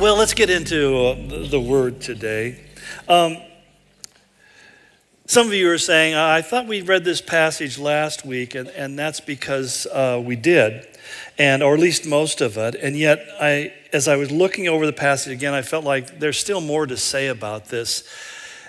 Well, let's get into uh, the word today. Um, some of you are saying, I thought we read this passage last week, and, and that's because uh, we did, and or at least most of it. And yet, I, as I was looking over the passage again, I felt like there's still more to say about this.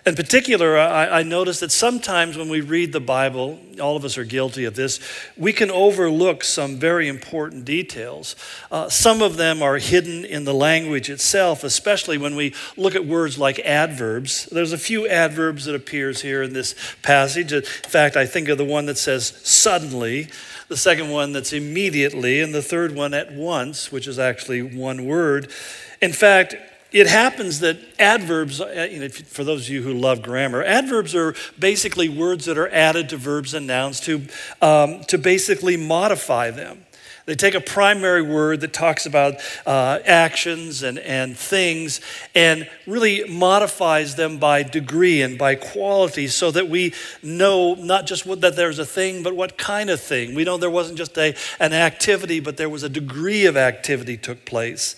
In particular, I, I noticed that sometimes when we read the Bible, all of us are guilty of this, we can overlook some very important details. Uh, some of them are hidden in the language itself, especially when we look at words like adverbs. There's a few adverbs that appears here in this passage. In fact, I think of the one that says suddenly, the second one that's immediately, and the third one at once, which is actually one word. In fact, it happens that adverbs, uh, you know, for those of you who love grammar, adverbs are basically words that are added to verbs and nouns to, um, to basically modify them. They take a primary word that talks about uh, actions and, and things and really modifies them by degree and by quality so that we know not just what, that there's a thing, but what kind of thing. We know there wasn't just a, an activity, but there was a degree of activity took place.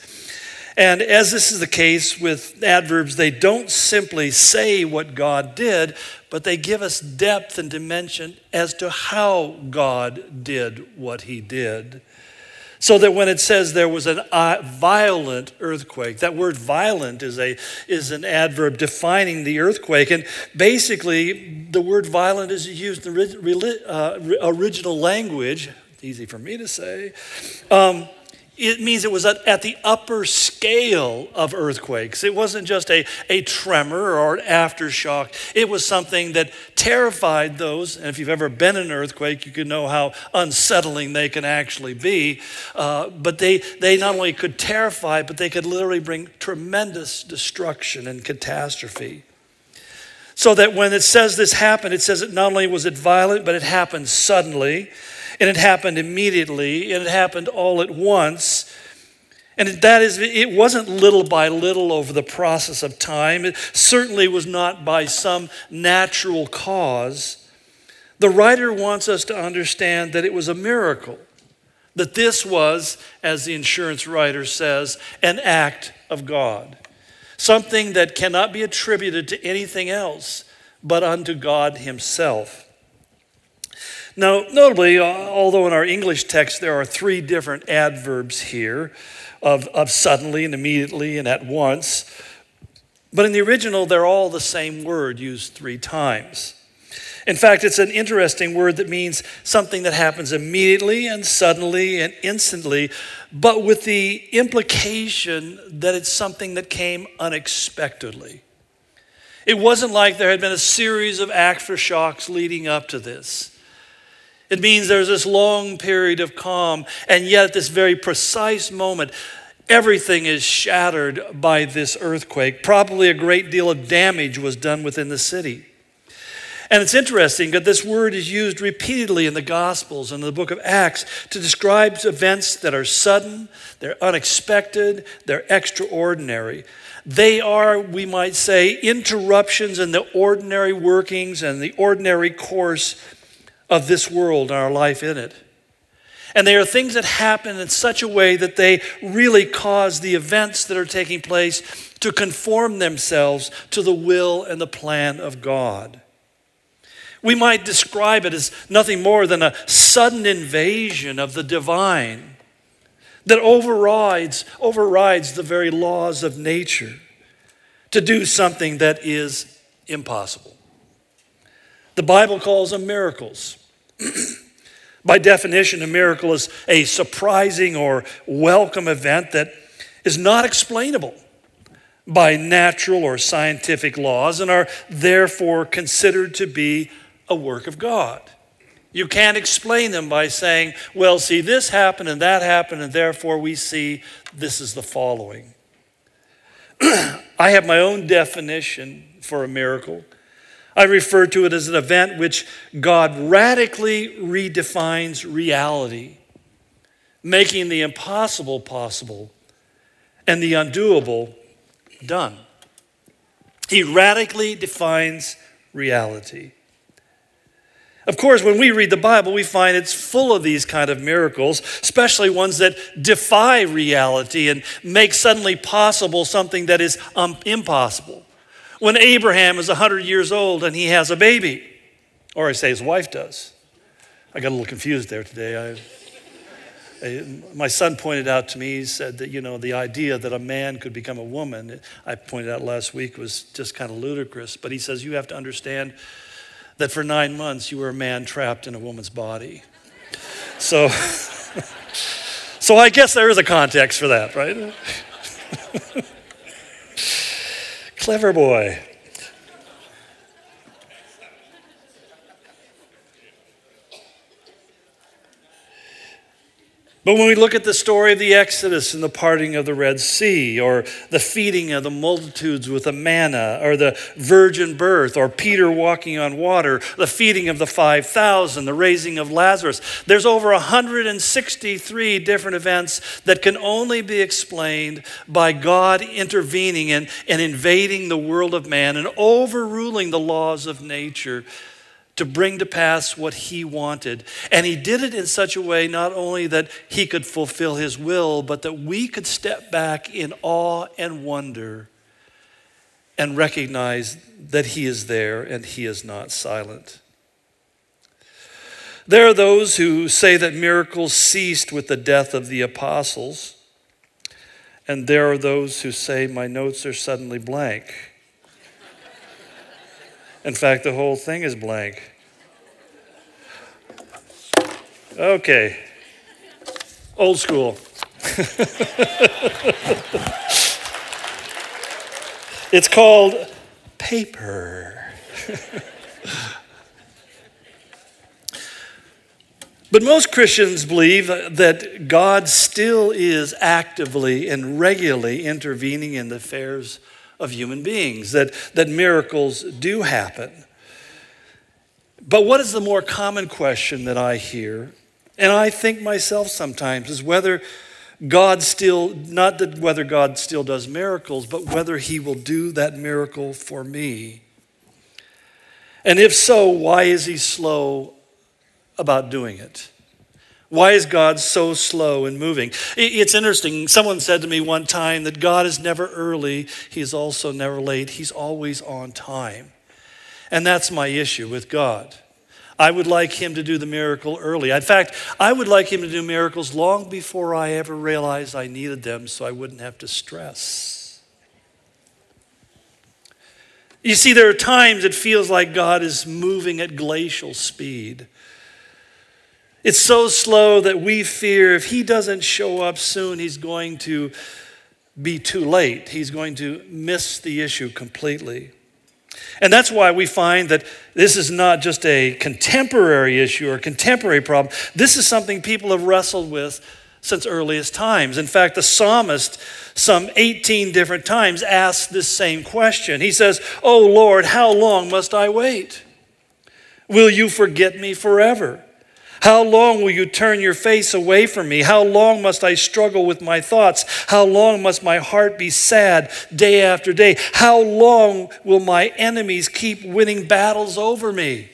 And as this is the case with adverbs, they don't simply say what God did, but they give us depth and dimension as to how God did what he did. So that when it says there was a uh, violent earthquake, that word violent is, a, is an adverb defining the earthquake. And basically, the word violent is used in the uh, original language, easy for me to say. Um, it means it was at, the upper scale of earthquakes. It wasn't just a, a tremor or an aftershock. It was something that terrified those. And if you've ever been in an earthquake, you can know how unsettling they can actually be. Uh, but they, they not only could terrify, but they could literally bring tremendous destruction and catastrophe. So that when it says this happened, it says it not only was it violent, but it happened suddenly. And it happened immediately, and it happened all at once. And that is, it wasn't little by little over the process of time. It certainly was not by some natural cause. The writer wants us to understand that it was a miracle, that this was, as the insurance writer says, an act of God, something that cannot be attributed to anything else but unto God Himself. Now, notably, uh, although in our English text there are three different adverbs here of, of suddenly and immediately and at once, but in the original they're all the same word used three times. In fact, it's an interesting word that means something that happens immediately and suddenly and instantly, but with the implication that it's something that came unexpectedly. It wasn't like there had been a series of aftershocks leading up to this. It means there's this long period of calm, and yet at this very precise moment, everything is shattered by this earthquake. Probably a great deal of damage was done within the city. And it's interesting that this word is used repeatedly in the Gospels and in the book of Acts to describe events that are sudden, they're unexpected, they're extraordinary. They are, we might say, interruptions in the ordinary workings and the ordinary course of this world and our life in it. And they are things that happen in such a way that they really cause the events that are taking place to conform themselves to the will and the plan of God. We might describe it as nothing more than a sudden invasion of the divine that overrides, overrides the very laws of nature to do something that is impossible. The Bible calls them miracles. By definition, a miracle is a surprising or welcome event that is not explainable by natural or scientific laws and are therefore considered to be a work of God. You can't explain them by saying, well, see, this happened and that happened, and therefore we see this is the following. I have my own definition for a miracle. I refer to it as an event which God radically redefines reality, making the impossible possible and the undoable done. He radically defines reality. Of course, when we read the Bible, we find it's full of these kind of miracles, especially ones that defy reality and make suddenly possible something that is um, impossible. When Abraham is 100 years old and he has a baby, or I say his wife does. I got a little confused there today. I, my son pointed out to me, he said that, you know, the idea that a man could become a woman, I pointed out last week, was just kind of ludicrous. But he says, you have to understand that for nine months you were a man trapped in a woman's body. So, so I guess there is a context for that, right? Clever boy. But when we look at the story of the Exodus and the parting of the Red Sea, or the feeding of the multitudes with the manna, or the virgin birth, or Peter walking on water, the feeding of the 5,000, the raising of Lazarus, there's over 163 different events that can only be explained by God intervening and, and invading the world of man and overruling the laws of nature to bring to pass what he wanted. And he did it in such a way not only that he could fulfill his will, but that we could step back in awe and wonder and recognize that he is there and he is not silent. There are those who say that miracles ceased with the death of the apostles. And there are those who say, My notes are suddenly blank. In fact, the whole thing is blank. Okay. Old school. it's called paper. but most Christians believe that God still is actively and regularly intervening in the affairs of human beings, that, that miracles do happen. But what is the more common question that I hear? And I think myself sometimes is whether God still, not that whether God still does miracles, but whether He will do that miracle for me. And if so, why is He slow about doing it? Why is God so slow in moving? It's interesting. Someone said to me one time that God is never early, He's also never late, He's always on time. And that's my issue with God. I would like him to do the miracle early. In fact, I would like him to do miracles long before I ever realized I needed them so I wouldn't have to stress. You see, there are times it feels like God is moving at glacial speed. It's so slow that we fear if he doesn't show up soon, he's going to be too late. He's going to miss the issue completely. And that's why we find that this is not just a contemporary issue or contemporary problem. This is something people have wrestled with since earliest times. In fact, the psalmist, some 18 different times, asks this same question. He says, Oh Lord, how long must I wait? Will you forget me forever? How long will you turn your face away from me? How long must I struggle with my thoughts? How long must my heart be sad day after day? How long will my enemies keep winning battles over me?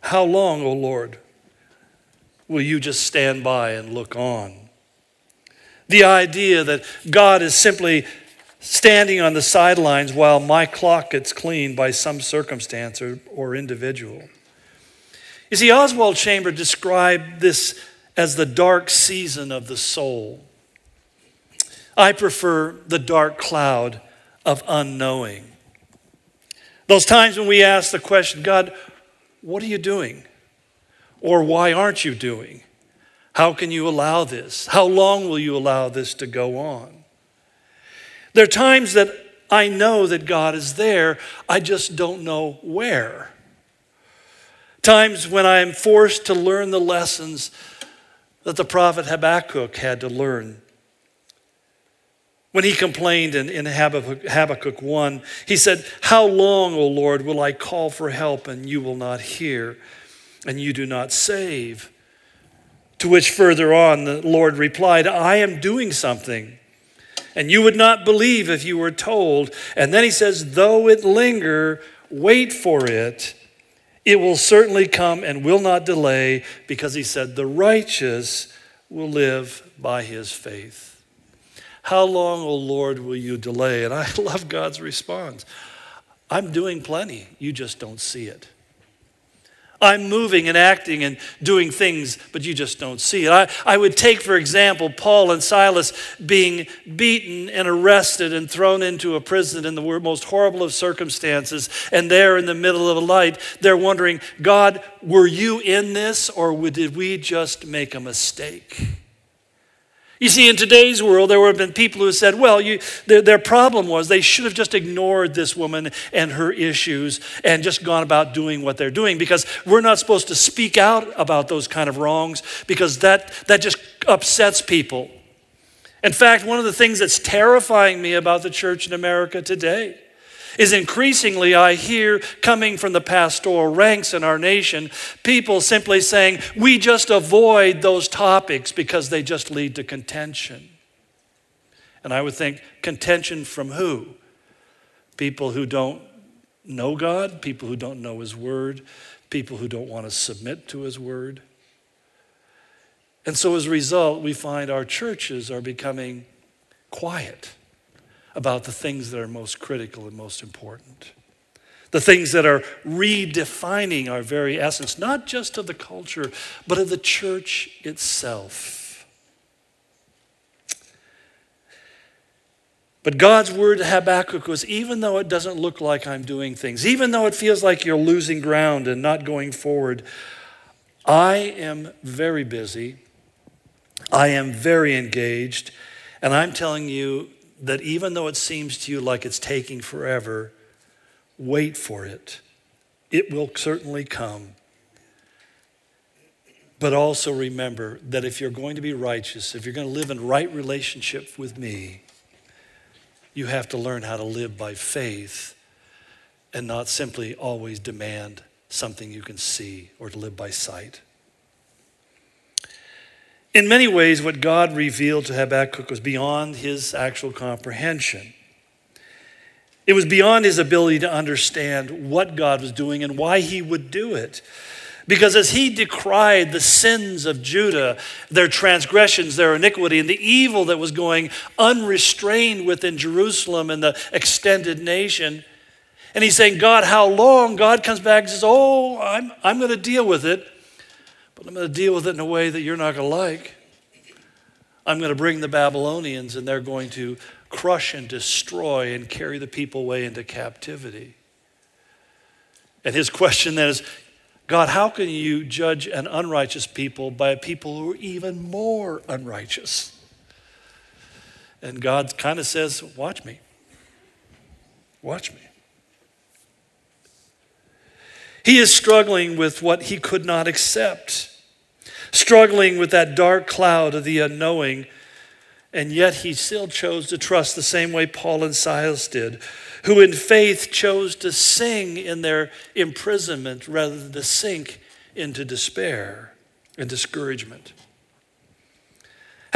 How long, O oh Lord, will you just stand by and look on? The idea that God is simply standing on the sidelines while my clock gets cleaned by some circumstance or, or individual. You see, Oswald Chamber described this as the dark season of the soul. I prefer the dark cloud of unknowing. Those times when we ask the question, God, what are you doing? Or why aren't you doing? How can you allow this? How long will you allow this to go on? There are times that I know that God is there, I just don't know where. Times when I am forced to learn the lessons that the prophet Habakkuk had to learn. When he complained in, in Habakkuk, Habakkuk 1, he said, How long, O Lord, will I call for help and you will not hear, and you do not save? To which further on the Lord replied, I am doing something, and you would not believe if you were told. And then he says, Though it linger, wait for it It will certainly come and will not delay because he said, The righteous will live by his faith. How long, O Lord, will you delay? And I love God's response I'm doing plenty, you just don't see it. I'm moving and acting and doing things, but you just don't see it. I, I would take, for example, Paul and Silas being beaten and arrested and thrown into a prison in the most horrible of circumstances. And there in the middle of the night, they're wondering, God, were you in this or did we just make a mistake? You see, in today's world, there would have been people who said, well, you, their, their, problem was they should have just ignored this woman and her issues and just gone about doing what they're doing because we're not supposed to speak out about those kind of wrongs because that, that just upsets people. In fact, one of the things that's terrifying me about the church in America today is increasingly I hear coming from the pastoral ranks in our nation people simply saying, we just avoid those topics because they just lead to contention. And I would think, contention from who? People who don't know God, people who don't know His Word, people who don't want to submit to His Word. And so as a result, we find our churches are becoming quiet about the things that are most critical and most important. The things that are redefining our very essence, not just of the culture, but of the church itself. But God's word to Habakkuk was even though it doesn't look like I'm doing things, even though it feels like you're losing ground and not going forward, I am very busy. I am very engaged. And I'm telling you, that even though it seems to you like it's taking forever, wait for it. It will certainly come. But also remember that if you're going to be righteous, if you're going to live in right relationship with me, you have to learn how to live by faith and not simply always demand something you can see or to live by sight. In many ways, what God revealed to Habakkuk was beyond his actual comprehension. It was beyond his ability to understand what God was doing and why he would do it. Because as he decried the sins of Judah, their transgressions, their iniquity, and the evil that was going unrestrained within Jerusalem and the extended nation, and he's saying, God, how long? God comes back and says, Oh, I'm, I'm going to deal with it. But I'm going to deal with it in a way that you're not going to like. I'm going to bring the Babylonians and they're going to crush and destroy and carry the people away into captivity. And his question then is God, how can you judge an unrighteous people by people who are even more unrighteous? And God kind of says, Watch me. Watch me. He is struggling with what he could not accept, struggling with that dark cloud of the unknowing, and yet he still chose to trust the same way Paul and Silas did, who in faith chose to sing in their imprisonment rather than to sink into despair and discouragement.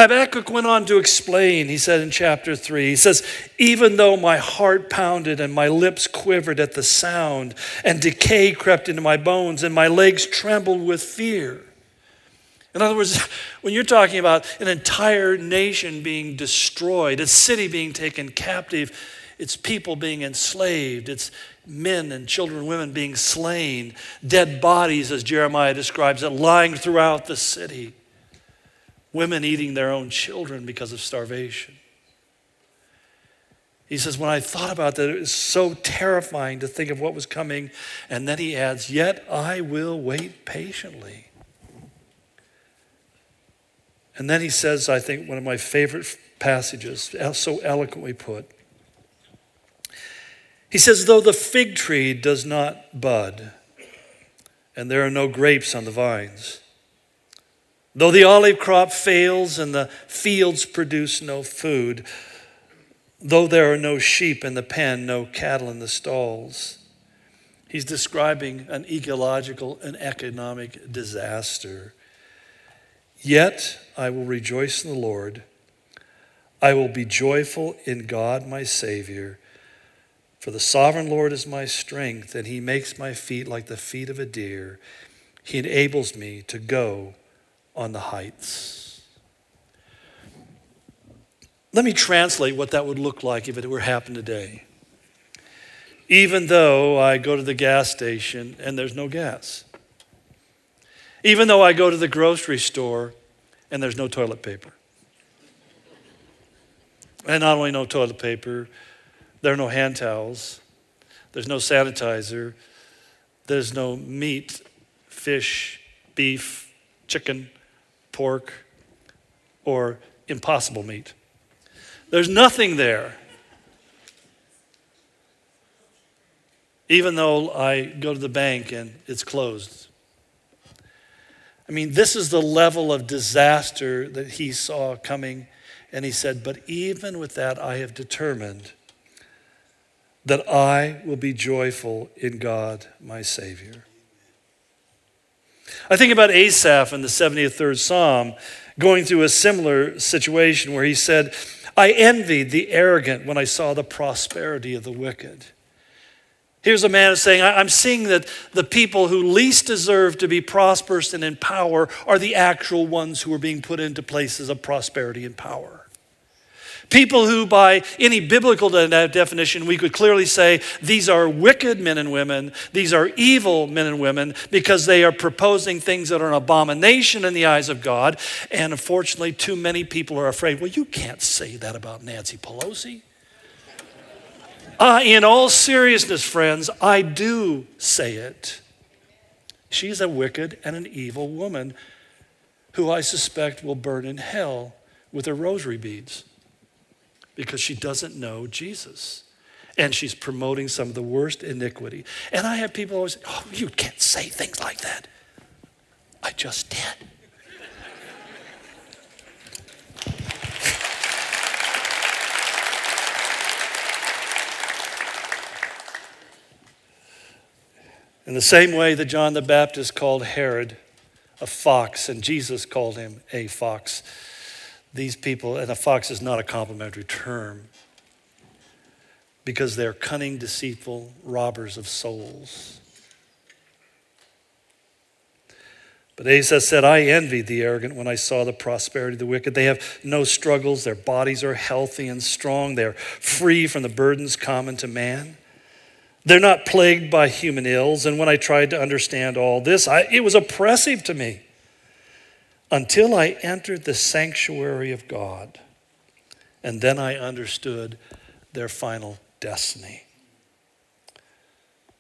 Habakkuk went on to explain, he said in chapter 3, he says, Even though my heart pounded and my lips quivered at the sound, and decay crept into my bones, and my legs trembled with fear. In other words, when you're talking about an entire nation being destroyed, a city being taken captive, it's people being enslaved, it's men and children women being slain, dead bodies, as Jeremiah describes it, lying throughout the city women eating their own children because of starvation. He says, When I thought about that, it was so terrifying to think of what was coming. And then he adds, Yet I will wait patiently. And then he says, I think one of my favorite passages, so eloquently put. He says, Though the fig tree does not bud, and there are no grapes on the vines, Though the olive crop fails and the fields produce no food, though there are no sheep in the pen, no cattle in the stalls, he's describing an ecological and economic disaster. Yet I will rejoice in the Lord. I will be joyful in God my Savior. For the sovereign Lord is my strength, and he makes my feet like the feet of a deer. He enables me to go on the heights. Let me translate what that would look like if it were happened today. Even though I go to the gas station and there's no gas. Even though I go to the grocery store and there's no toilet paper. And not only no toilet paper, there are no hand towels, there's no sanitizer, there's no meat, fish, beef, chicken, pork, or impossible meat. There's nothing there. Even though I go to the bank and it's closed. I mean, this is the level of disaster that he saw coming. And he said, But even with that, I have determined that I will be joyful in God, my Savior. I think about Asaph in the 73rd Psalm going through a similar situation where he said, I envied the arrogant when I saw the prosperity of the wicked. Here's a man saying, I'm seeing that the people who least deserve to be prosperous and in power are the actual ones who are being put into places of prosperity and power. People who, by any biblical definition, we could clearly say these are wicked men and women, these are evil men and women, because they are proposing things that are an abomination in the eyes of God. And unfortunately, too many people are afraid, well, you can't say that about Nancy Pelosi. Uh, in all seriousness, friends, I do say it. She's a wicked and an evil woman who I suspect will burn in hell with her rosary beads because she doesn't know Jesus. And she's promoting some of the worst iniquity. And I have people always, oh, you can't say things like that. I just did. In the same way that John the Baptist called Herod a fox and Jesus called him a fox these people, and a fox is not a complimentary term because they're cunning, deceitful robbers of souls. But Asa said, I envied the arrogant when I saw the prosperity of the wicked. They have no struggles, their bodies are healthy and strong, they're free from the burdens common to man. They're not plagued by human ills. And when I tried to understand all this, I, it was oppressive to me until I entered the sanctuary of God. And then I understood their final destiny.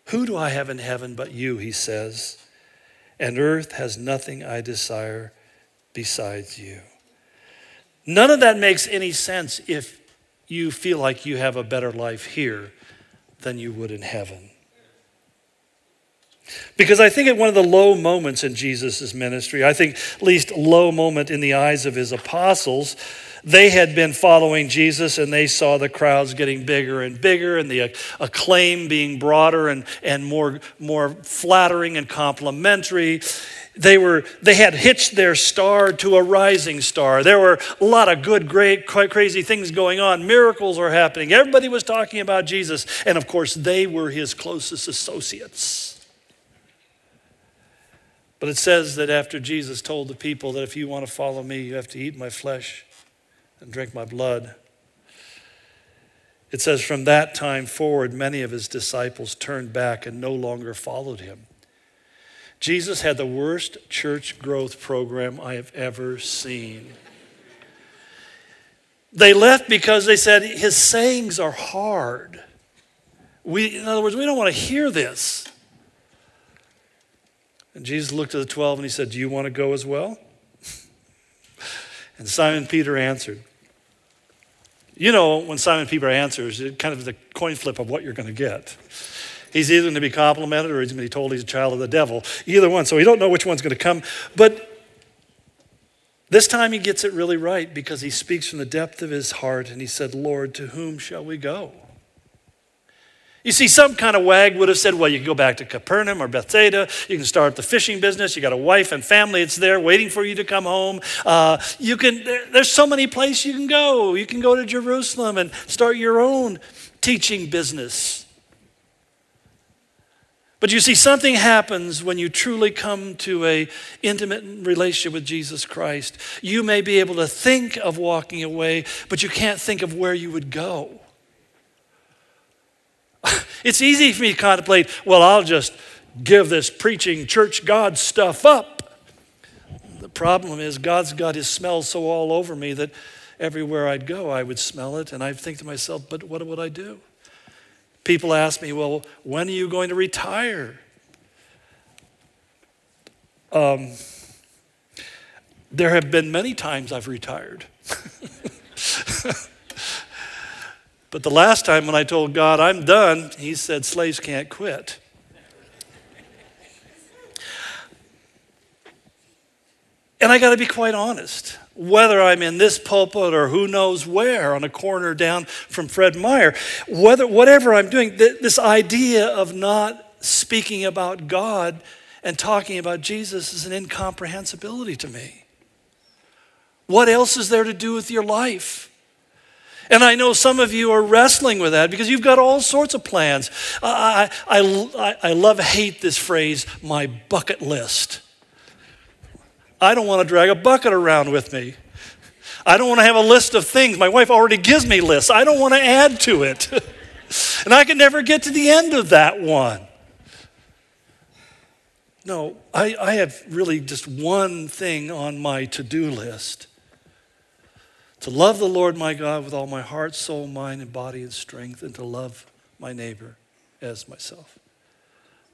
Who do I have in heaven but you, he says, and earth has nothing I desire besides you. None of that makes any sense if you feel like you have a better life here than you would in heaven. Because I think at one of the low moments in Jesus' ministry, I think least low moment in the eyes of his apostles, they had been following Jesus and they saw the crowds getting bigger and bigger and the acclaim being broader and, and more, more flattering and complimentary. They, were, they had hitched their star to a rising star. There were a lot of good, great, quite crazy things going on. Miracles were happening. Everybody was talking about Jesus. And of course, they were his closest associates. But it says that after Jesus told the people that if you want to follow me, you have to eat my flesh and drink my blood. It says from that time forward, many of his disciples turned back and no longer followed him. Jesus had the worst church growth program I have ever seen. They left because they said his sayings are hard. We, in other words, we don't want to hear this. And Jesus looked at the 12 and he said, Do you want to go as well? And Simon Peter answered. You know, when Simon Peter answers, it kind of the coin flip of what you're going to get. He's either going to be complimented or he's going to be told he's a child of the devil. Either one. So we don't know which one's going to come. But this time he gets it really right because he speaks from the depth of his heart and he said, Lord, to whom shall we go? You see, some kind of wag would have said, well, you can go back to Capernaum or Bethsaida. You can start the fishing business. You got a wife and family. It's there waiting for you to come home. Uh, you can, there's so many places you can go. You can go to Jerusalem and start your own teaching business. But you see, something happens when you truly come to a intimate relationship with Jesus Christ. You may be able to think of walking away, but you can't think of where you would go. It's easy for me to contemplate, well, I'll just give this preaching church God stuff up. The problem is, God's got his smell so all over me that everywhere I'd go, I would smell it. And I'd think to myself, but what would I do? People ask me, well, when are you going to retire? Um, there have been many times I've retired. but the last time when I told God I'm done, He said, slaves can't quit. And I got to be quite honest whether I'm in this pulpit or who knows where on a corner down from Fred Meyer, whether, whatever I'm doing, th- this idea of not speaking about God and talking about Jesus is an incomprehensibility to me. What else is there to do with your life? And I know some of you are wrestling with that because you've got all sorts of plans. I, I, I, I love, hate this phrase, my bucket list. I don't want to drag a bucket around with me. I don't want to have a list of things. My wife already gives me lists. I don't want to add to it. and I can never get to the end of that one. No, I, I have really just one thing on my to do list to love the Lord my God with all my heart, soul, mind, and body and strength, and to love my neighbor as myself.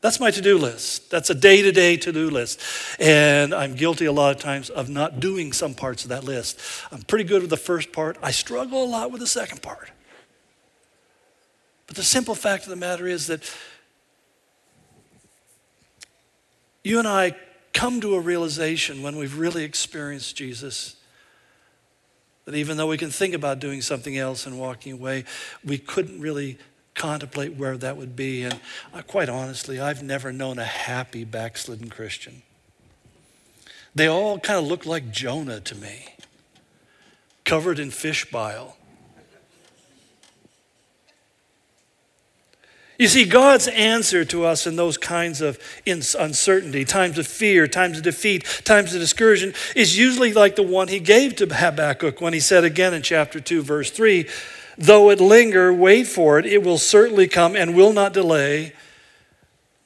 That's my to do list. That's a day to day to do list. And I'm guilty a lot of times of not doing some parts of that list. I'm pretty good with the first part, I struggle a lot with the second part. But the simple fact of the matter is that you and I come to a realization when we've really experienced Jesus that even though we can think about doing something else and walking away, we couldn't really contemplate where that would be. And uh, quite honestly, I've never known a happy backslidden Christian. They all kind of look like Jonah to me, covered in fish bile. You see, God's answer to us in those kinds of uncertainty, times of fear, times of defeat, times of discouragement, is usually like the one he gave to Habakkuk when he said again in chapter 2, verse 3 Though it linger, wait for it. It will certainly come and will not delay.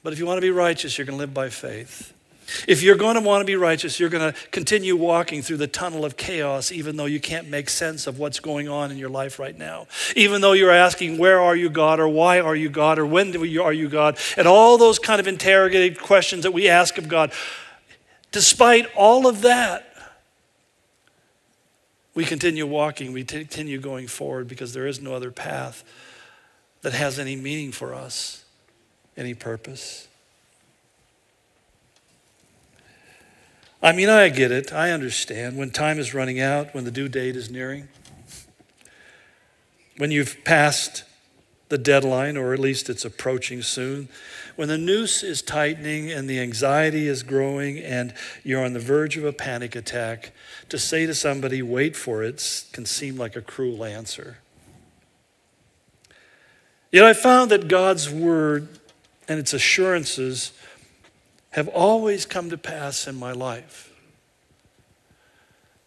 But if you want to be righteous, you're going to live by faith. If you're going to want to be righteous, you're going to continue walking through the tunnel of chaos, even though you can't make sense of what's going on in your life right now. Even though you're asking, Where are you, God? or Why are you, God? or When are you, God? and all those kind of interrogative questions that we ask of God. Despite all of that, we continue walking, we continue going forward because there is no other path that has any meaning for us, any purpose. I mean, I get it. I understand. When time is running out, when the due date is nearing, when you've passed the deadline, or at least it's approaching soon, when the noose is tightening and the anxiety is growing and you're on the verge of a panic attack, to say to somebody, wait for it, can seem like a cruel answer. Yet I found that God's word and its assurances have always come to pass in my life.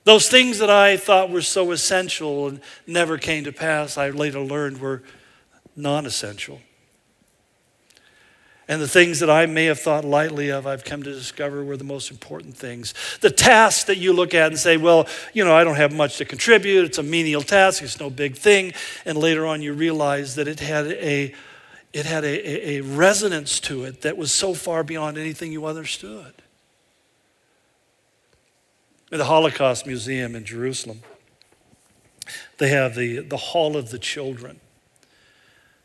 Those things that I thought were so essential and never came to pass, I later learned were non essential. And the things that I may have thought lightly of, I've come to discover were the most important things. The tasks that you look at and say, well, you know, I don't have much to contribute. It's a menial task. It's no big thing. And later on, you realize that it had a, it had a, a, a resonance to it that was so far beyond anything you understood. In the Holocaust Museum in Jerusalem, they have the, the Hall of the Children.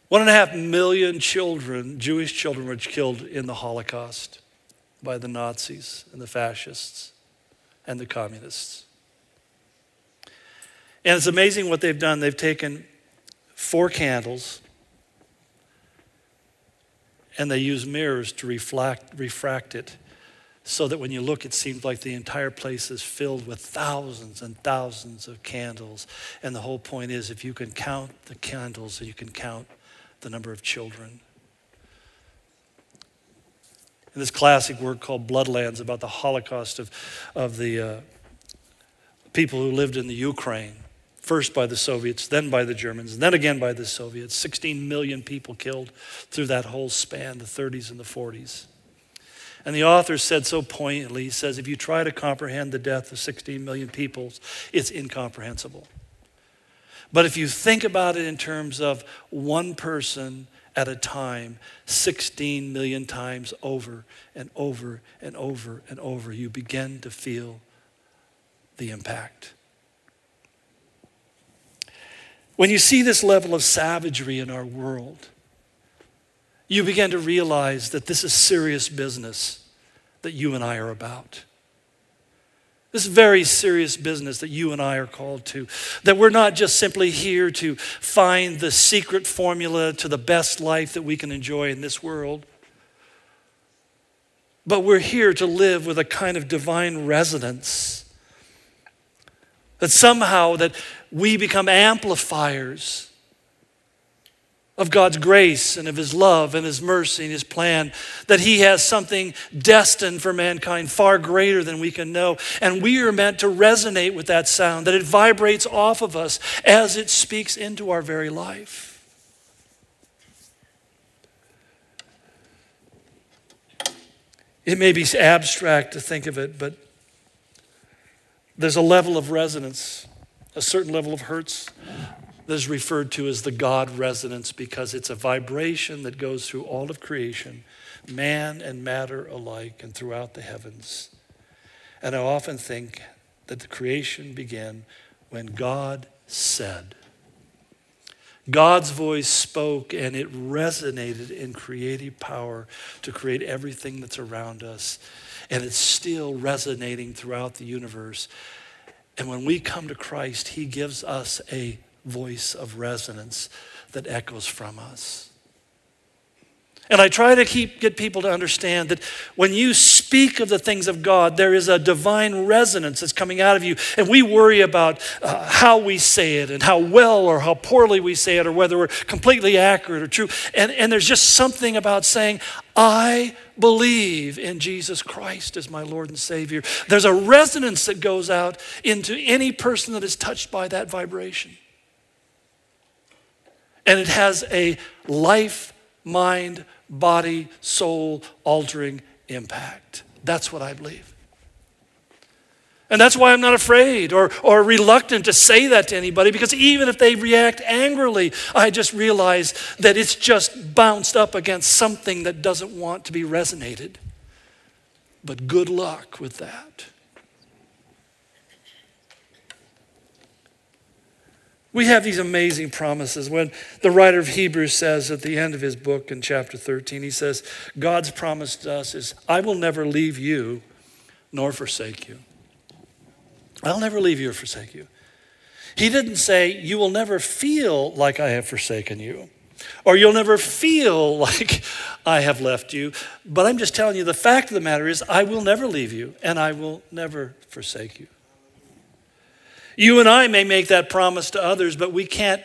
One and a half million children, Jewish children, were killed in the Holocaust by the Nazis and the fascists and the communists. And it's amazing what they've done. They've taken four candles and they use mirrors to reflect, refract it so that when you look, it seems like the entire place is filled with thousands and thousands of candles. And the whole point is if you can count the candles, you can count the number of children. in this classic work called Bloodlands about the Holocaust of, of the uh, people who lived in the Ukraine, first by the Soviets, then by the Germans, and then again by the Soviets. 16 million people killed through that whole span, the 30s and the 40s. And the author said so poignantly, he says, if you try to comprehend the death of 16 million people, it's incomprehensible. But if you think about it in terms of one person at a time 16 million times over and over and over and over, you begin to feel the impact. When you see this level of savagery in our world, you begin to realize that this is serious business that you and I are about. This very serious business that you and I are called to. That we're not just simply here to find the secret formula to the best life that we can enjoy in this world, but we're here to live with a kind of divine resonance. That somehow that we become amplifiers of God's grace and of His love and His mercy and His plan, that He has something destined for mankind far greater than we can know. And we are meant to resonate with that sound, that it vibrates off of us as it speaks into our very life. It may be abstract to think of it, but there's a level of resonance, a certain level of hertz that is referred to as the God resonance because it's a vibration that goes through all of creation, man and matter alike, and throughout the heavens. And I often think that the creation began when God said. God's voice spoke and it resonated in creative power to create everything that's around us. And it's still resonating throughout the universe. And when we come to Christ, He gives us a voice of resonance that echoes from us. And I try to keep get people to understand that when you speak of the things of God, there is a divine resonance that's coming out of you. And we worry about uh, how we say it and how well or how poorly we say it or whether we're completely accurate or true. And, and there's just something about saying, I believe in Jesus Christ as my Lord and Savior. There's a resonance that goes out into any person that is touched by that vibration and it has a life, mind, body, soul altering impact. That's what I believe. And that's why I'm not afraid or, or reluctant to say that to anybody because even if they react angrily, I just realize that it's just bounced up against something that doesn't want to be resonated. But good luck with that. We have these amazing promises. When the writer of Hebrews says at the end of his book in chapter 13, he says, God's promise to us is, I will never leave you nor forsake you. I'll never leave you or forsake you. He didn't say, You will never feel like I have forsaken you, or you'll never feel like I have left you. But I'm just telling you, the fact of the matter is, I will never leave you, and I will never forsake you. You and I may make that promise to others, but we can't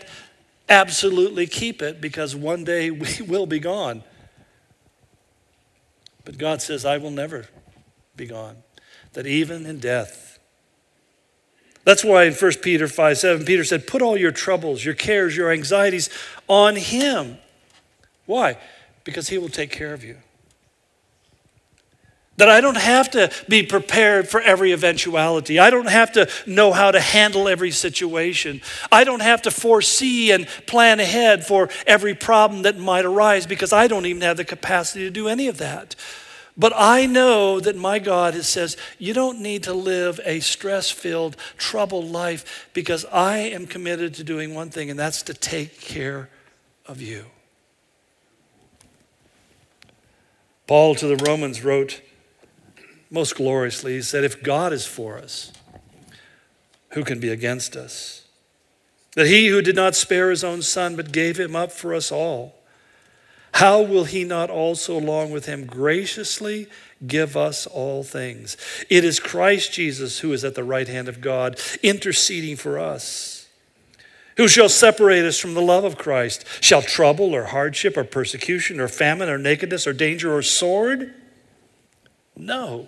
absolutely keep it because one day we will be gone. But God says, I will never be gone, that even in death. That's why in 1 Peter 5 7, Peter said, Put all your troubles, your cares, your anxieties on Him. Why? Because He will take care of you. That I don't have to be prepared for every eventuality. I don't have to know how to handle every situation. I don't have to foresee and plan ahead for every problem that might arise because I don't even have the capacity to do any of that. But I know that my God says, you don't need to live a stress filled, troubled life because I am committed to doing one thing, and that's to take care of you. Paul to the Romans wrote, most gloriously, he said, If God is for us, who can be against us? That he who did not spare his own son, but gave him up for us all, how will he not also, along with him, graciously give us all things? It is Christ Jesus who is at the right hand of God, interceding for us. Who shall separate us from the love of Christ? Shall trouble or hardship or persecution or famine or nakedness or danger or sword? No.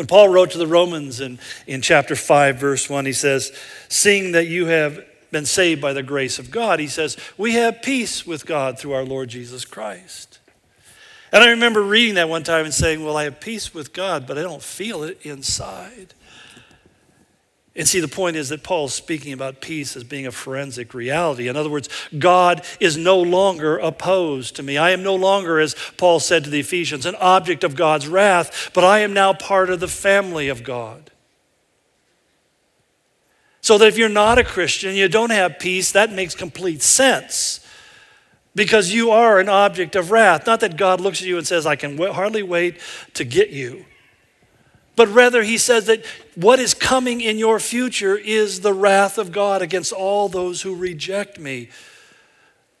When Paul wrote to the Romans in, in chapter 5, verse 1, he says, Seeing that you have been saved by the grace of God, he says, We have peace with God through our Lord Jesus Christ. And I remember reading that one time and saying, Well, I have peace with God, but I don't feel it inside. And see, the point is that Paul's speaking about peace as being a forensic reality. In other words, God is no longer opposed to me. I am no longer, as Paul said to the Ephesians, an object of God's wrath, but I am now part of the family of God. So that if you're not a Christian, you don't have peace, that makes complete sense. Because you are an object of wrath. Not that God looks at you and says, I can hardly wait to get you but rather he says that what is coming in your future is the wrath of God against all those who reject me.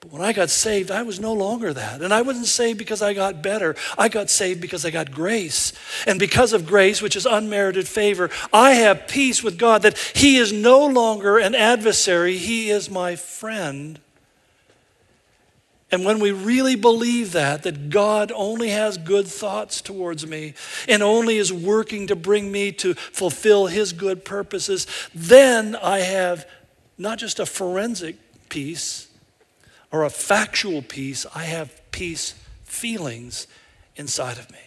But when I got saved, I was no longer that. And I wasn't saved because I got better. I got saved because I got grace. And because of grace, which is unmerited favor, I have peace with God that He is no longer an adversary, He is my friend. And when we really believe that, that God only has good thoughts towards me and only is working to bring me to fulfill his good purposes, then I have not just a forensic peace or a factual peace, I have peace feelings inside of me.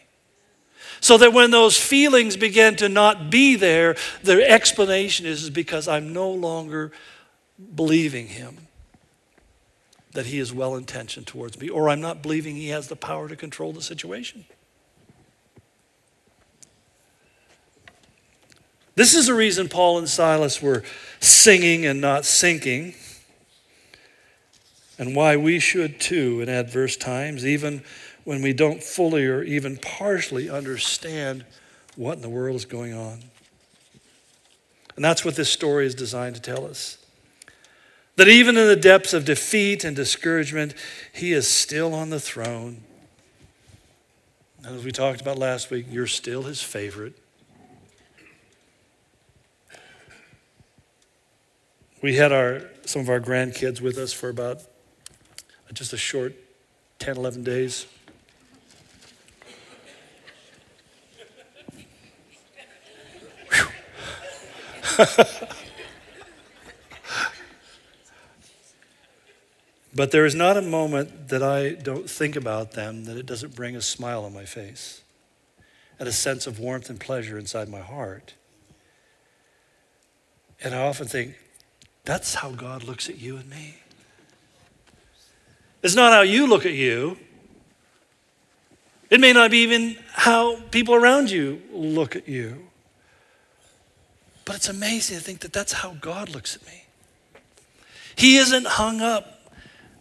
So that when those feelings begin to not be there, the explanation is, is because I'm no longer believing him that he is well intentioned towards me, or I'm not believing he has the power to control the situation. This is the reason Paul and Silas were singing and not sinking, and why we should too in adverse times, even when we don't fully or even partially understand what in the world is going on. And that's what this story is designed to tell us. That even in the depths of defeat and discouragement, he is still on the throne. And as we talked about last week, you're still his favorite. We had our, some of our grandkids with us for about just a short 10, 11 days. But there is not a moment that I don't think about them that it doesn't bring a smile on my face and a sense of warmth and pleasure inside my heart. And I often think, that's how God looks at you and me. It's not how you look at you. It may not be even how people around you look at you. But it's amazing to think that that's how God looks at me. He isn't hung up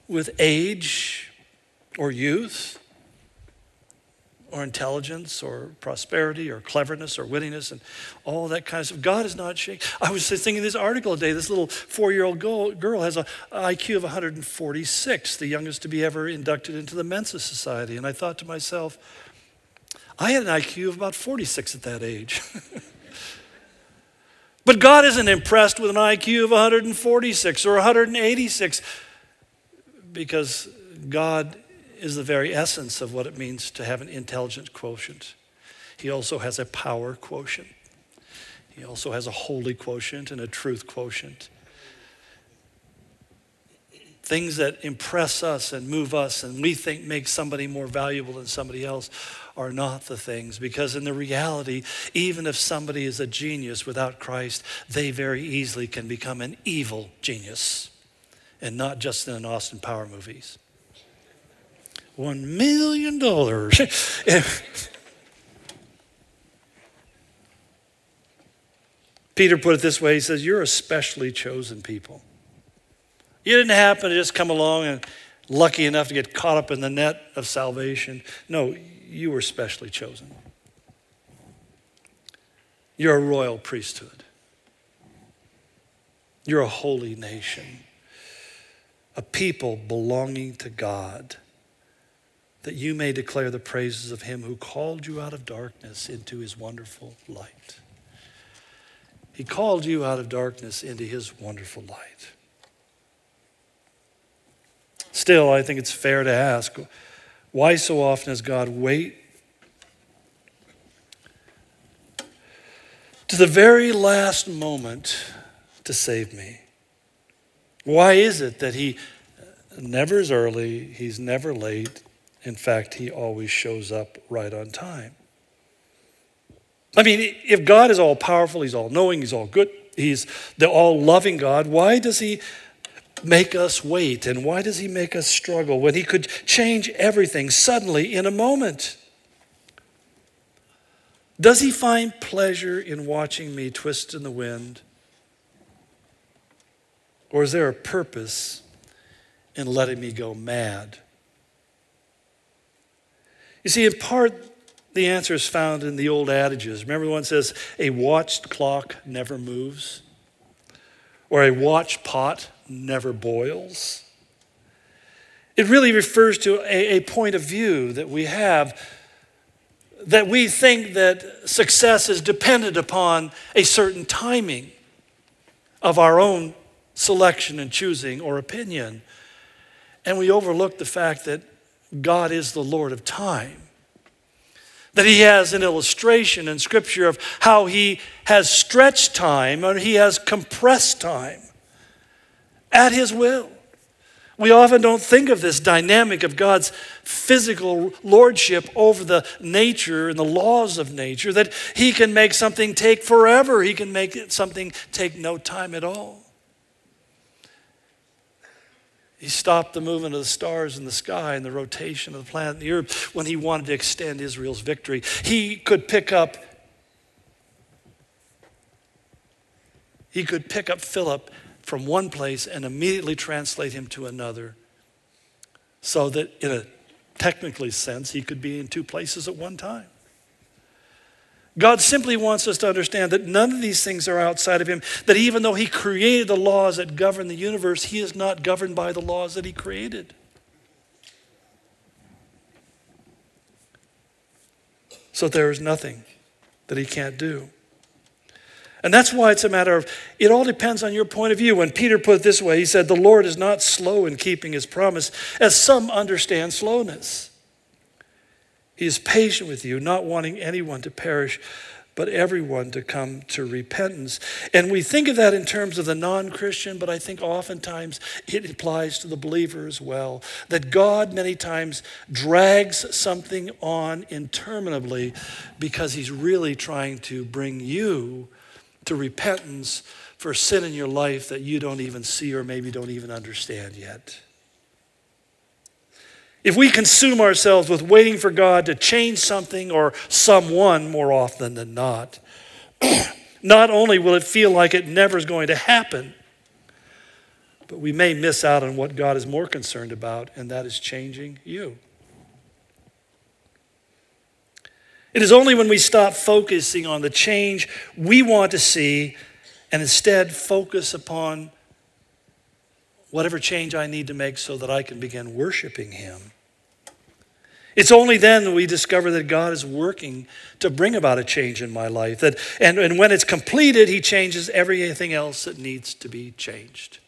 with age or youth or intelligence or prosperity or cleverness or wittiness and all that kind of stuff. God is not shaken. I was thinking this article today. This little four-year-old girl has an IQ of 146, the youngest to be ever inducted into the Mensa Society. And I thought to myself, I had an IQ of about 46 at that age. but God isn't impressed with an IQ of 146 or 186 because God is the very essence of what it means to have an intelligence quotient. He also has a power quotient. He also has a holy quotient and a truth quotient. Things that impress us and move us and we think make somebody more valuable than somebody else are not the things. Because in the reality, even if somebody is a genius without Christ, they very easily can become an evil genius and not just in Austin Power movies. One million dollars. Peter put it this way he says, You're a specially chosen people. You didn't happen to just come along and lucky enough to get caught up in the net of salvation. No, you were specially chosen. You're a royal priesthood. You're a holy nation, a people belonging to God, that you may declare the praises of him who called you out of darkness into his wonderful light. He called you out of darkness into his wonderful light. Still, I think it's fair to ask why so often does God wait to the very last moment to save me? Why is it that He never is early, He's never late? In fact, He always shows up right on time. I mean, if God is all powerful, He's all knowing, He's all good, He's the all loving God, why does He make us wait? And why does He make us struggle when He could change everything suddenly in a moment? Does He find pleasure in watching me twist in the wind? Or is there a purpose in letting me go mad? You see, in part, the answer is found in the old adages. Remember the one says, a watched clock never moves? Or a watch pot never boils? It really refers to a, a point of view that we have that we think that success is dependent upon a certain timing of our own selection and choosing or opinion. And we overlook the fact that God is the Lord of time. That he has an illustration in Scripture of how he has stretched time or he has compressed time at his will. We often don't think of this dynamic of God's physical lordship over the nature and the laws of nature, that He can make something take forever, He can make something take no time at all. He stopped the movement of the stars in the sky and the rotation of the planet and the earth when he wanted to extend Israel's victory. He could pick up he could pick up Philip from one place and immediately translate him to another so that in a technically sense he could be in two places at one time. God simply wants us to understand that none of these things are outside of Him, that even though He created the laws that govern the universe, He is not governed by the laws that He created. So there is nothing that He can't do. And that's why it's a matter of, it all depends on your point of view. When Peter put it this way, he said, The Lord is not slow in keeping his promise, as some understand slowness. He is patient with you, not wanting anyone to perish, but everyone to come to repentance. And we think of that in terms of the non Christian, but I think oftentimes it applies to the believer as well. That God many times drags something on interminably because he's really trying to bring you to repentance for sin in your life that you don't even see or maybe don't even understand yet. If we consume ourselves with waiting for God to change something or someone more often than not, not only will it feel like it never is going to happen, but we may miss out on what God is more concerned about, and that is changing you. It is only when we stop focusing on the change we want to see and instead focus upon whatever change I need to make so that I can begin worshiping Him. It's only then that we discover that God is working to bring about a change in my life. That, and, and when it's completed, He changes everything else that needs to be changed.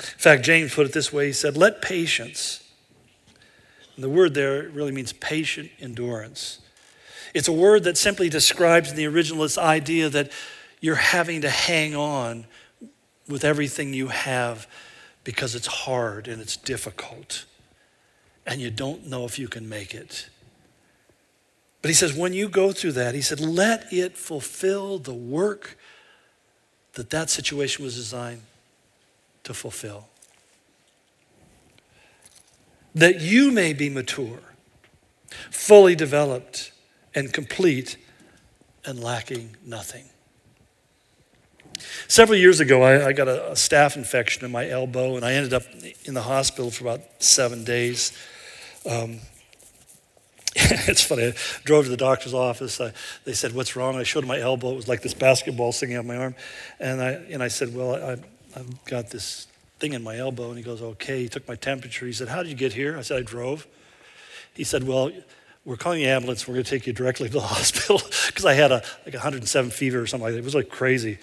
In fact, James put it this way He said, Let patience, the word there really means patient endurance. It's a word that simply describes in the original this idea that you're having to hang on with everything you have because it's hard and it's difficult and you don't know if you can make it. But he says, when you go through that, he said, let it fulfill the work that that situation was designed to fulfill. That you may be mature, fully developed, and complete, and lacking nothing. Several years ago, I, I got a, a, staph infection in my elbow, and I ended up in the hospital for about seven days. Um, it's funny. I drove to the doctor's office. I, they said, "What's wrong?" I showed my elbow. It was like this basketball sticking out my arm, and I and I said, "Well, I, I've got this thing in my elbow." And he goes, "Okay." He took my temperature. He said, "How did you get here?" I said, "I drove." He said, "Well, we're calling the ambulance. We're going to take you directly to the hospital because I had a like 107 fever or something like that. It was like crazy.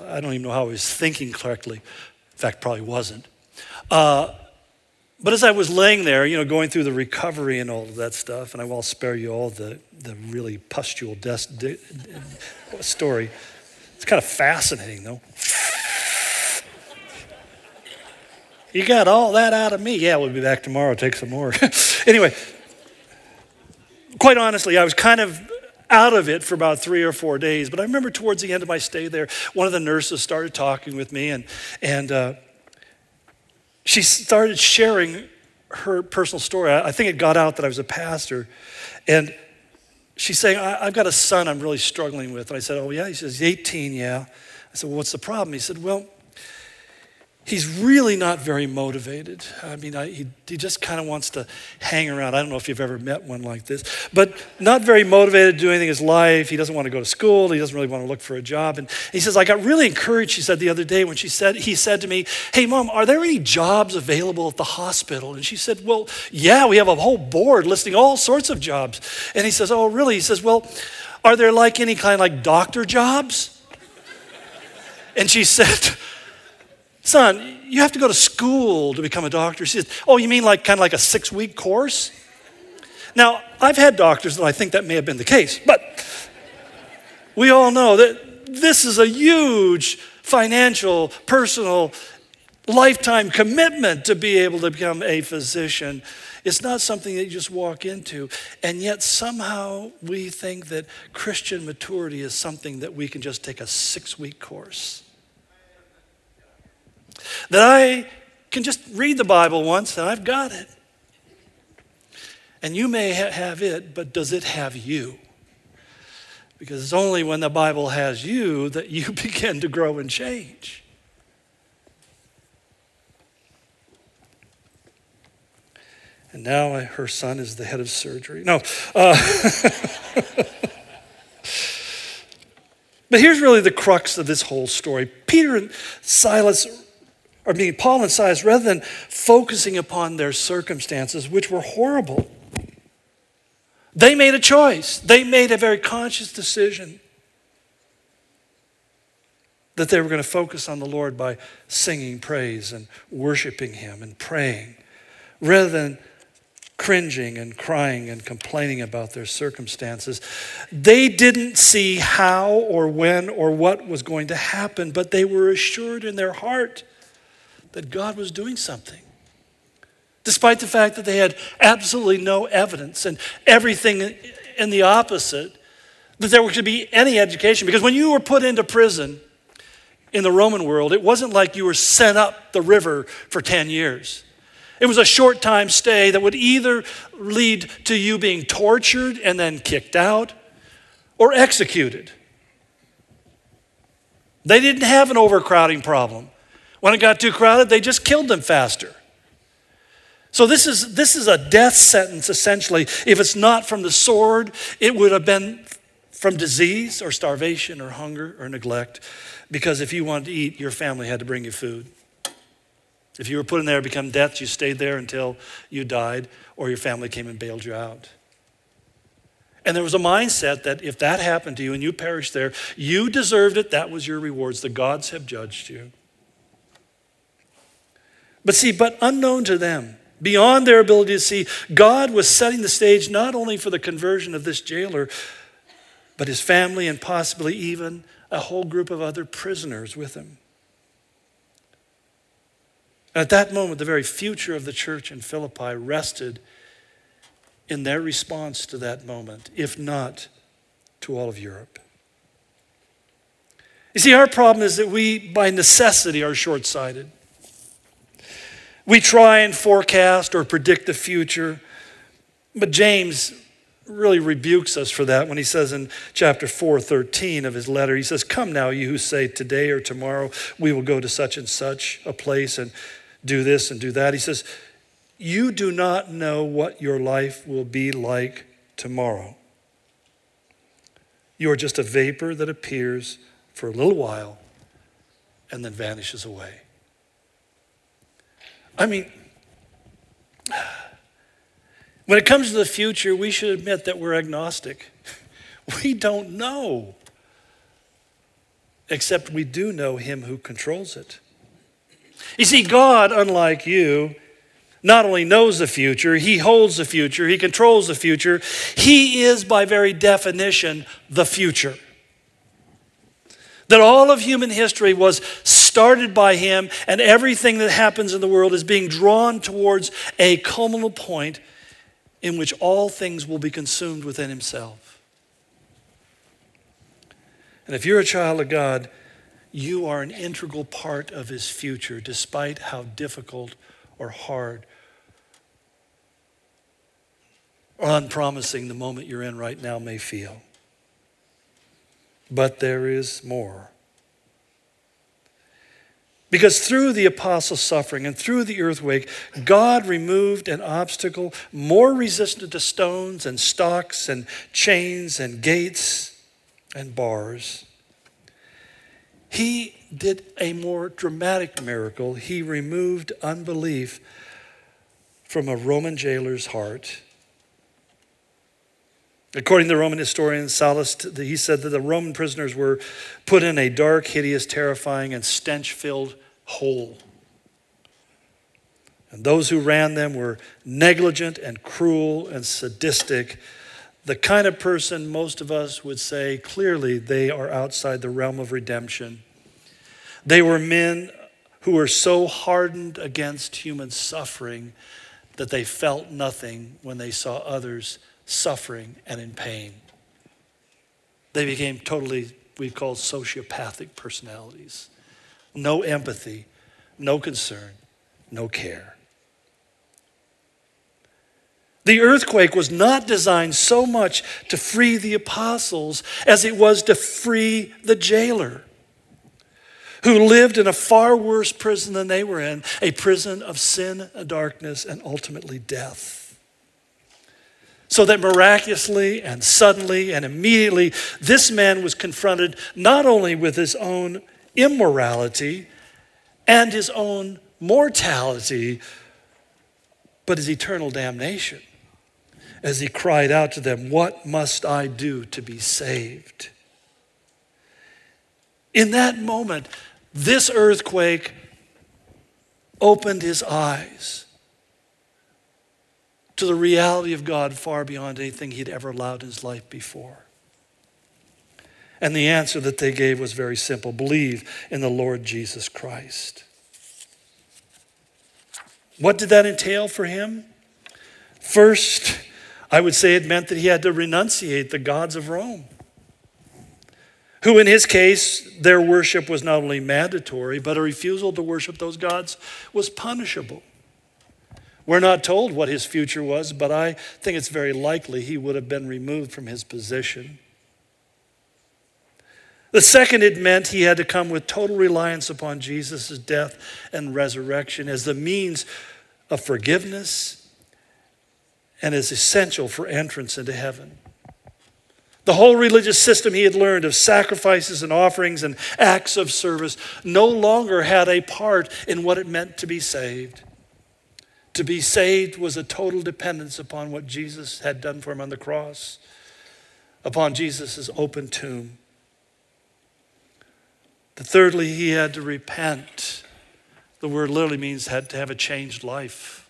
I don't even know how I was thinking correctly. In fact, probably wasn't." Uh, but as I was laying there, you know, going through the recovery and all of that stuff, and I will spare you all the, the really pustule death story. It's kind of fascinating, though. You got all that out of me. Yeah, we'll be back tomorrow, take some more. anyway, quite honestly, I was kind of out of it for about three or four days. But I remember towards the end of my stay there, one of the nurses started talking with me, and, and uh, she started sharing her personal story. I think it got out that I was a pastor. And she's saying, I, have got a son I'm really struggling with. And I said, Oh, yeah? He says, He's 18, yeah. I said, Well, what's the problem? He said, Well, he's really not very motivated. I mean, I, he, he just kind of wants to hang around. I don't know if you've ever met one like this, but not very motivated to do anything in his life. He doesn't want to go to school. He doesn't really want to look for a job. And he says, I got really encouraged, she said the other day, when she said, he said to me, Hey, mom, are there any jobs available at the hospital? And she said, Well, yeah, we have a whole board listing all sorts of jobs. And he says, Oh, really? He says, Well, are there like any kind of like doctor jobs? And she said, Son, you have to go to school to become a doctor. She says, Oh, you mean like kind of like a six week course? Now, I've had doctors that I think that may have been the case, but we all know that this is a huge financial, personal, lifetime commitment to be able to become a physician. It's not something that you just walk into. And yet, somehow, we think that Christian maturity is something that we can just take a six week course. That I can just read the Bible once and I've got it. And you may ha- have it, but does it have you? Because it's only when the Bible has you that you begin to grow and change. And now her son is the head of surgery. No. Uh, but here's really the crux of this whole story. Peter and Silas or being Paul and Silas, rather than focusing upon their circumstances, which were horrible, they made a choice. They made a very conscious decision that they were going to focus on the Lord by singing praise and worshiping Him and praying, rather than cringing and crying and complaining about their circumstances. They didn't see how or when or what was going to happen, but they were assured in their heart that God was doing something. Despite the fact that they had absolutely no evidence and everything in the opposite, that there could be any education. Because when you were put into prison in the Roman world, it wasn't like you were sent up the river for 10 years. It was a short time stay that would either lead to you being tortured and then kicked out or executed. They didn't have an overcrowding problem. When it got too crowded, they just killed them faster. So this is, this is a death sentence, essentially. If it's not from the sword, it would have been from disease or starvation or hunger or neglect. Because if you wanted to eat, your family had to bring you food. If you were put in there to become death, you stayed there until you died or your family came and bailed you out. And there was a mindset that if that happened to you and you perished there, you deserved it. That was your rewards. The gods have judged you. But see, but unknown to them, beyond their ability to see, God was setting the stage not only for the conversion of this jailer, but his family and possibly even a whole group of other prisoners with him. And At that moment, the very future of the church in Philippi rested in their response to that moment, if not to all of Europe. You see, our problem is that we, by necessity, are short sighted. We try and forecast or predict the future, but James really rebukes us for that when he says in chapter 4, 13 of his letter, he says, Come now, you who say today or tomorrow we will go to such and such a place and do this and do that. He says, You do not know what your life will be like tomorrow. You are just a vapor that appears for a little while and then vanishes away. I mean, when it comes to the future, we should admit that we're agnostic. We don't know, except we do know Him who controls it. You see, God, unlike you, not only knows the future, He holds the future, He controls the future. He is, by very definition, the future. That all of human history was started by Him, and everything that happens in the world is being drawn towards a culminal point in which all things will be consumed within himself. And if you're a child of God, you are an integral part of his future, despite how difficult or hard or unpromising the moment you're in right now may feel. But there is more. Because through the apostles' suffering and through the earthquake, God removed an obstacle more resistant to stones and stocks and chains and gates and bars. He did a more dramatic miracle. He removed unbelief from a Roman jailer's heart. According to the Roman historian Sallust, he said that the Roman prisoners were put in a dark, hideous, terrifying, and stench filled hole. And those who ran them were negligent and cruel and sadistic, the kind of person most of us would say clearly they are outside the realm of redemption. They were men who were so hardened against human suffering that they felt nothing when they saw others suffering and in pain. They became totally, we call sociopathic personalities no empathy, no concern, no care. The earthquake was not designed so much to free the apostles as it was to free the jailer who lived in a far worse prison than they were in a prison of sin, darkness, and ultimately death. So that miraculously and suddenly and immediately, this man was confronted not only with his own immorality and his own mortality, but his eternal damnation. As he cried out to them, What must I do to be saved? In that moment, this earthquake opened his eyes to the reality of God far beyond anything he'd ever allowed in his life before. And the answer that they gave was very simple believe in the Lord Jesus Christ. What did that entail for him? First, I would say it meant that he had to renunciate the gods of Rome, who, in his case, their worship was not only mandatory, but a refusal to worship those gods was punishable. We're not told what his future was, but I think it's very likely he would have been removed from his position. The second, it meant he had to come with total reliance upon Jesus' death and resurrection as the means of forgiveness and as essential for entrance into heaven. The whole religious system he had learned of sacrifices and offerings and acts of service no longer had a part in what it meant to be saved. To be saved was a total dependence upon what Jesus had done for him on the cross, upon Jesus' open tomb. But thirdly, he had to repent. The word literally means had to have a changed life.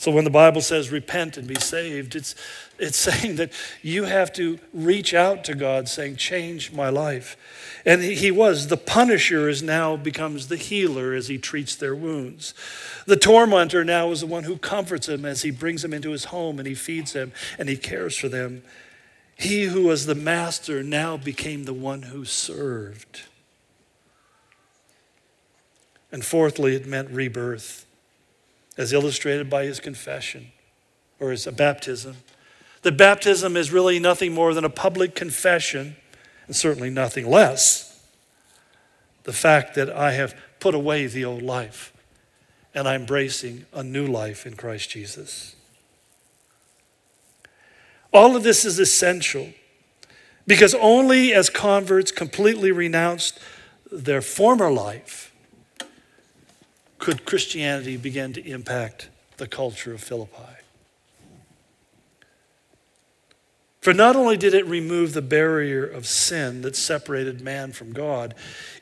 So when the Bible says repent and be saved, it's, it's saying that you have to reach out to God saying, change my life. And he, was. The punisher is now becomes the healer as he treats their wounds. The tormentor now is the one who comforts them as he brings them into his home and he feeds them and he cares for them. He who was the master now became the one who served. And fourthly, it meant rebirth, as illustrated by his confession or his baptism. The baptism is really nothing more than a public confession, and certainly nothing less. The fact that I have put away the old life and I'm embracing a new life in Christ Jesus. All of this is essential because only as converts completely renounced their former life could Christianity begin to impact the culture of Philippi. For not only did it remove the barrier of sin that separated man from God,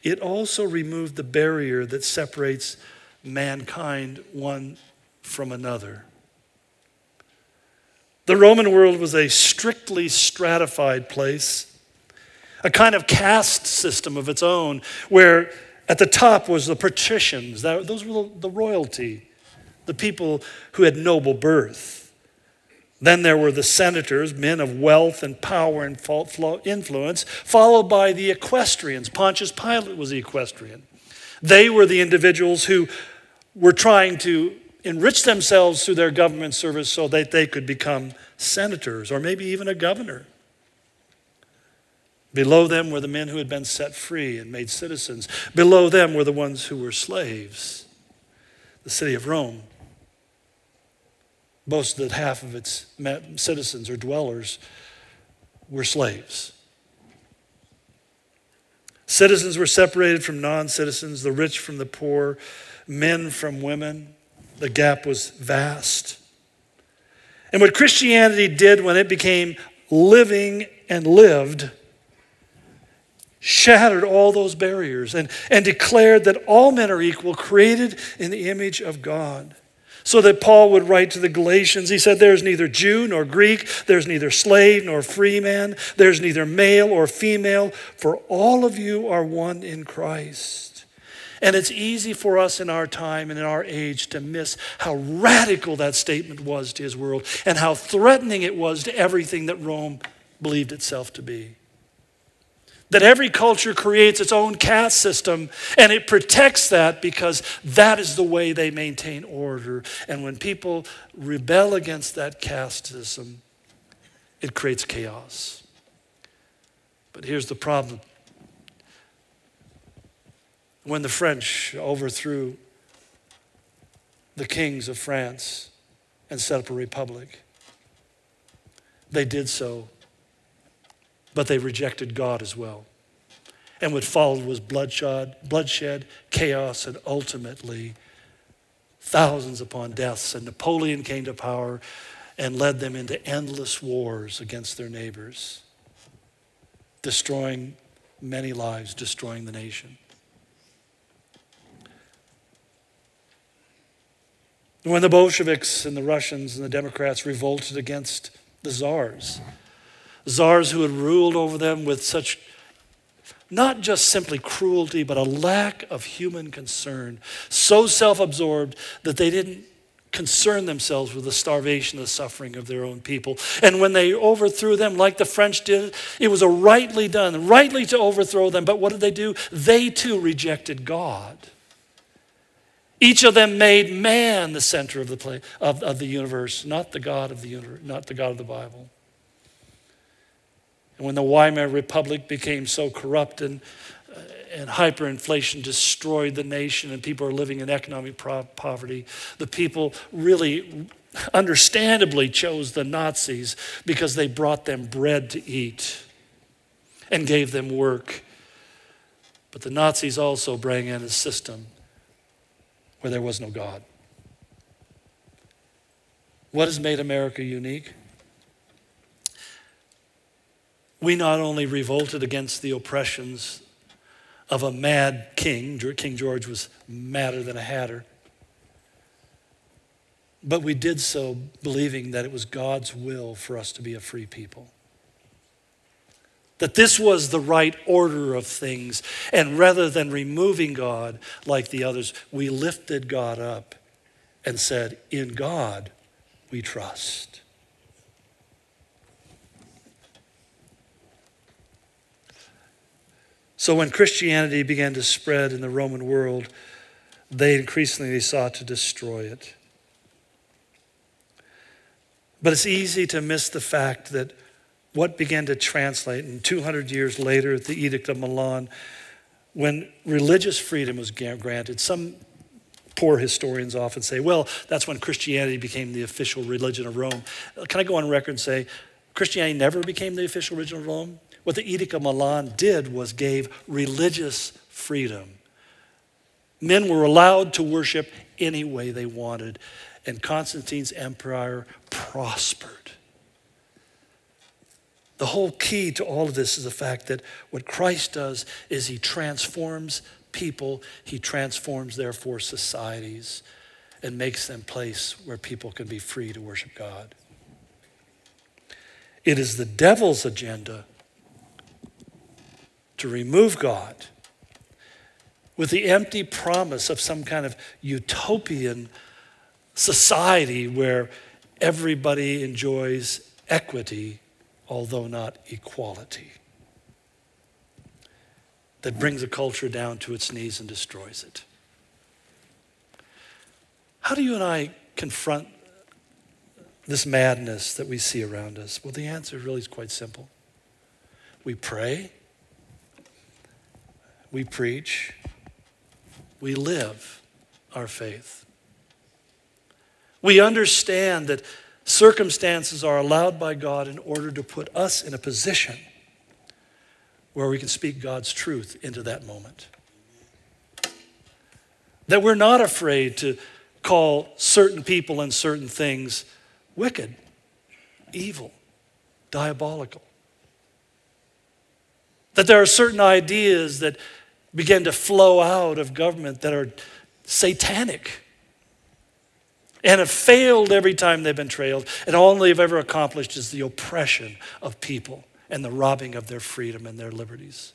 it also removed the barrier that separates mankind one from another. The Roman world was a strictly stratified place, a kind of caste system of its own, where at the top was the patricians, those were the royalty, the people who had noble birth. Then there were the senators, men of wealth and power and influence, followed by the equestrians. Pontius Pilate was the equestrian. They were the individuals who were trying to enrich themselves through their government service so that they could become senators or maybe even a governor. Below them were the men who had been set free and made citizens. Below them were the ones who were slaves. The city of Rome boasted that half of its citizens or dwellers were slaves. Citizens were separated from non citizens, the rich from the poor, men from women. The gap was vast. And what Christianity did when it became living and lived shattered all those barriers and, and declared that all men are equal, created in the image of God. So that Paul would write to the Galatians, he said, There's neither Jew nor Greek, there's neither slave nor free man, there's neither male or female, for all of you are one in Christ. And it's easy for us in our time and in our age to miss how radical that statement was to his world and how threatening it was to everything that Rome believed itself to be that every culture creates its own caste system and it protects that because that is the way they maintain order. And when people rebel against that caste system, it creates chaos. But here's the problem when the French overthrew the kings of France and set up a republic, they did so but they rejected God as well. And what followed was bloodshed, bloodshed, chaos, and ultimately thousands upon deaths. And Napoleon came to power and led them into endless wars against their neighbors, destroying many lives, destroying the nation. When the Bolsheviks and the Russians and the Democrats revolted against the czars, czars who had ruled over them with such not just simply cruelty, but a lack of human concern, so self absorbed that they didn't concern themselves with the starvation, the suffering of their own people. And when they overthrew them, like the French did, it was a rightly done, rightly to overthrow them. But what did they do? They too rejected God. Each of them made man the center of the, play, of, of the universe, not the God of the universe, not the God of the Bible. And when the Weimar Republic became so corrupt and, uh, and hyperinflation destroyed the nation and people are living in economic poverty, the people really understandably chose the Nazis because they brought them bread to eat and gave them work. But the Nazis also brought in a system where there was no God. What has made America unique? We not only revolted against the oppressions of a mad king, King George was madder than a hatter, but we did so believing that it was God's will for us to be a free people. That this was the right order of things. And rather than removing God like the others, we lifted God up and said, In God we trust. So when Christianity began to spread in the Roman world, they increasingly sought to destroy it. But it's easy to miss the fact that what began to translate, and 200 years later at the Edict of Milan, when religious freedom was granted, some poor historians often say, well, that's when Christianity became the official religion of Rome. Can I go on record and say, Christianity never became the official religion of Rome. What the Edict of Milan did was gave religious freedom. Men were allowed to worship any way they wanted, and Constantine's empire prospered. The whole key to all of this is the fact that what Christ does is he transforms people, he transforms, therefore, societies, and makes them place where people can be free to worship God. It is the devil's agenda to remove God with the empty promise of some kind of utopian society where everybody enjoys equity although not equality, that brings a culture down to its knees and destroys it. How do you and I confront this madness that we see around us? Well, the answer really is quite simple. We pray, we preach, we live our faith. We understand that Circumstances are allowed by God in order to put us in a position where we can speak God's truth into that moment. That we're not afraid to call certain people and certain things wicked, evil, diabolical. That there are certain ideas that begin to flow out of government that are satanic and have failed every time they've been trailed. And all they've ever accomplished is the oppression of people and the robbing of their freedom and their liberties.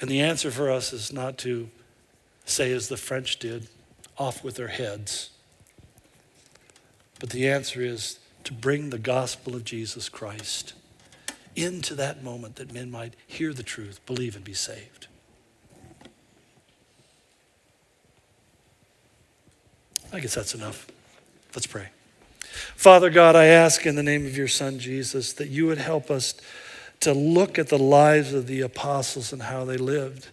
And the answer for us is not to say, as the French did, off with their heads. But the answer is to bring the gospel of Jesus Christ into that moment that men might hear the truth, believe, and be saved. I guess that's enough. Let's pray. Father God, I ask in the name of your Son Jesus that you would help us to look at the lives of the apostles and how they lived.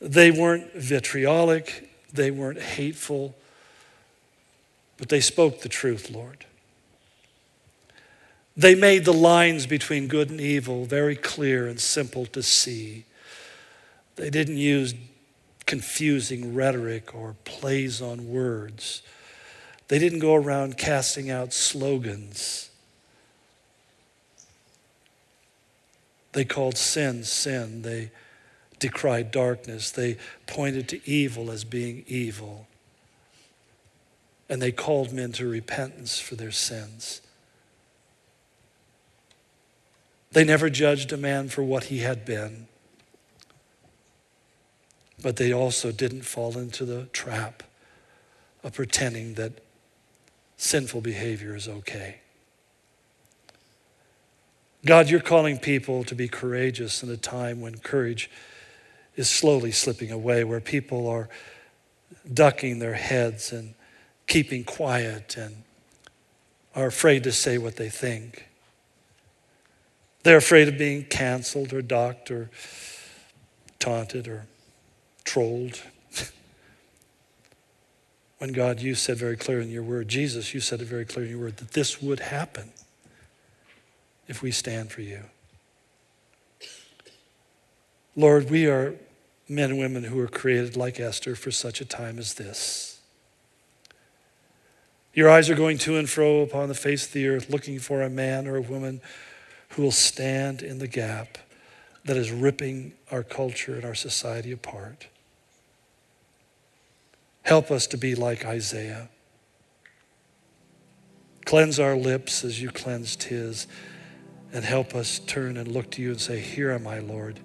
They weren't vitriolic, they weren't hateful, but they spoke the truth, Lord. They made the lines between good and evil very clear and simple to see. They didn't use confusing rhetoric or plays on words. They didn't go around casting out slogans. They called sin sin. They decried darkness. They pointed to evil as being evil. And they called men to repentance for their sins. They never judged a man for what he had been. But they also didn't fall into the trap of pretending that sinful behavior is okay. God, you're calling people to be courageous in a time when courage is slowly slipping away, where people are ducking their heads and keeping quiet and are afraid to say what they think. They're afraid of being canceled or docked or taunted or trolled. when God, you said very clear in your word, Jesus, you said it very clear in your word, that this would happen if we stand for you. Lord, we are men and women who are created like Esther for such a time as this. Your eyes are going to and fro upon the face of the earth, looking for a man or a woman who will stand in the gap that is ripping our culture and our society apart. Help us to be like Isaiah. Cleanse our lips as you cleansed his, and help us turn and look to you and say, Here am I, Lord.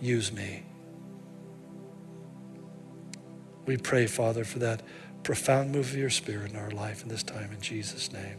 Use me. We pray, Father, for that profound move of your Spirit in our life in this time in Jesus' name.